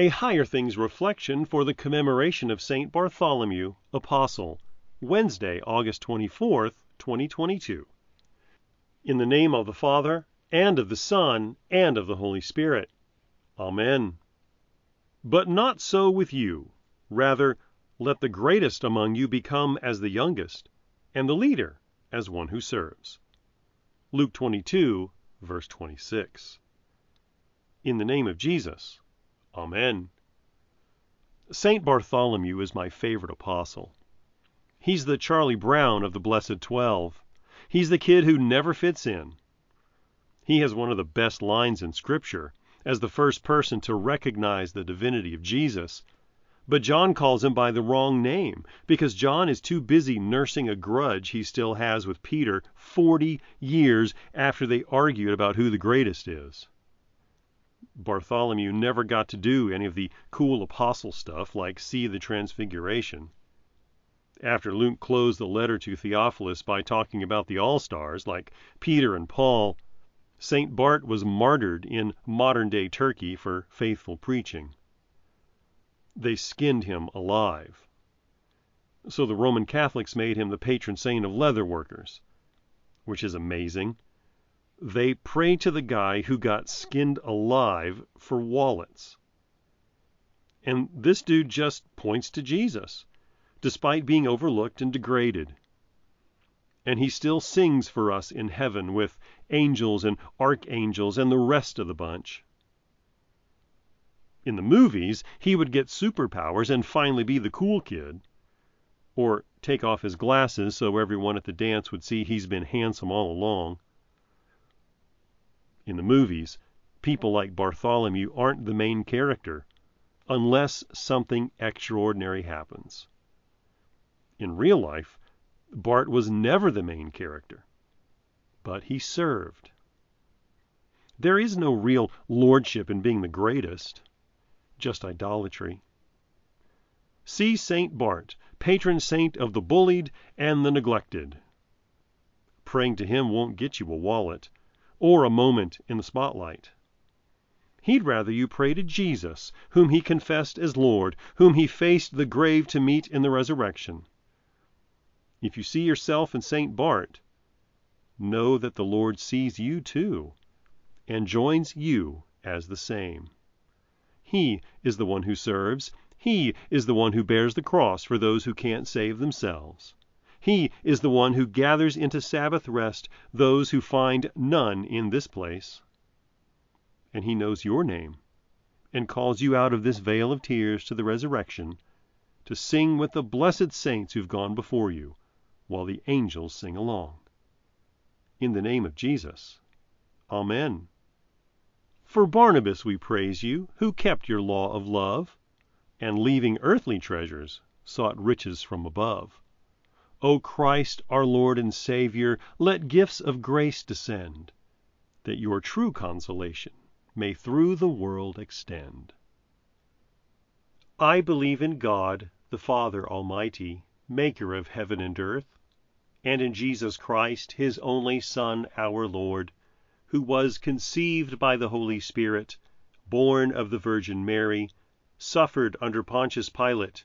A Higher Things reflection for the commemoration of St. Bartholomew, Apostle, Wednesday, August 24th, 2022. In the name of the Father, and of the Son, and of the Holy Spirit. Amen. But not so with you. Rather, let the greatest among you become as the youngest, and the leader as one who serves. Luke 22, verse 26. In the name of Jesus. Amen. St. Bartholomew is my favorite apostle. He's the Charlie Brown of the Blessed Twelve. He's the kid who never fits in. He has one of the best lines in Scripture as the first person to recognize the divinity of Jesus. But John calls him by the wrong name because John is too busy nursing a grudge he still has with Peter 40 years after they argued about who the greatest is. Bartholomew never got to do any of the cool apostle stuff like see the transfiguration after Luke closed the letter to Theophilus by talking about the all stars like Peter and Paul, St. Bart was martyred in modern day Turkey for faithful preaching. They skinned him alive. So the Roman Catholics made him the patron saint of leather workers, which is amazing. They pray to the guy who got skinned alive for wallets. And this dude just points to Jesus despite being overlooked and degraded. And he still sings for us in heaven with angels and archangels and the rest of the bunch. In the movies, he would get superpowers and finally be the cool kid. Or take off his glasses so everyone at the dance would see he's been handsome all along. In the movies, people like Bartholomew aren't the main character unless something extraordinary happens. In real life, Bart was never the main character, but he served. There is no real lordship in being the greatest, just idolatry. See St. Bart, patron saint of the bullied and the neglected. Praying to him won't get you a wallet or a moment in the spotlight. He'd rather you pray to Jesus, whom he confessed as Lord, whom he faced the grave to meet in the resurrection. If you see yourself in St. Bart, know that the Lord sees you too, and joins you as the same. He is the one who serves. He is the one who bears the cross for those who can't save themselves. He is the one who gathers into Sabbath rest those who find none in this place. And he knows your name and calls you out of this vale of tears to the resurrection to sing with the blessed saints who've gone before you while the angels sing along. In the name of Jesus. Amen. For Barnabas we praise you, who kept your law of love, and leaving earthly treasures, sought riches from above. O Christ, our Lord and Savior, let gifts of grace descend, that your true consolation may through the world extend. I believe in God, the Father Almighty, maker of heaven and earth and in Jesus Christ, his only Son, our Lord, who was conceived by the Holy Spirit, born of the Virgin Mary, suffered under Pontius Pilate,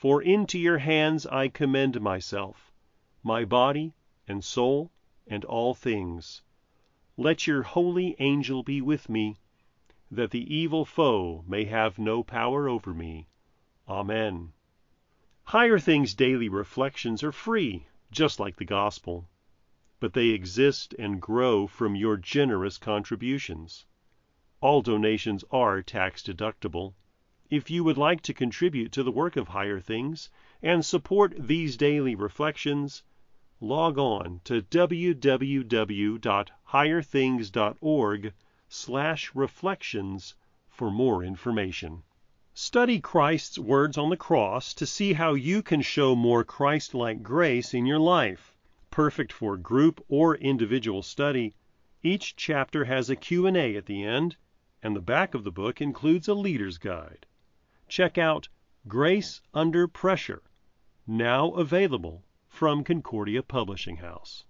For into your hands I commend myself, my body and soul and all things. Let your holy angel be with me, that the evil foe may have no power over me. Amen. Higher Things Daily Reflections are free, just like the Gospel, but they exist and grow from your generous contributions. All donations are tax deductible. If you would like to contribute to the work of Higher Things and support these daily reflections, log on to www.higherthings.org slash reflections for more information. Study Christ's words on the cross to see how you can show more Christ-like grace in your life. Perfect for group or individual study, each chapter has a Q&A at the end, and the back of the book includes a leader's guide. Check out Grace Under Pressure, now available from Concordia Publishing House.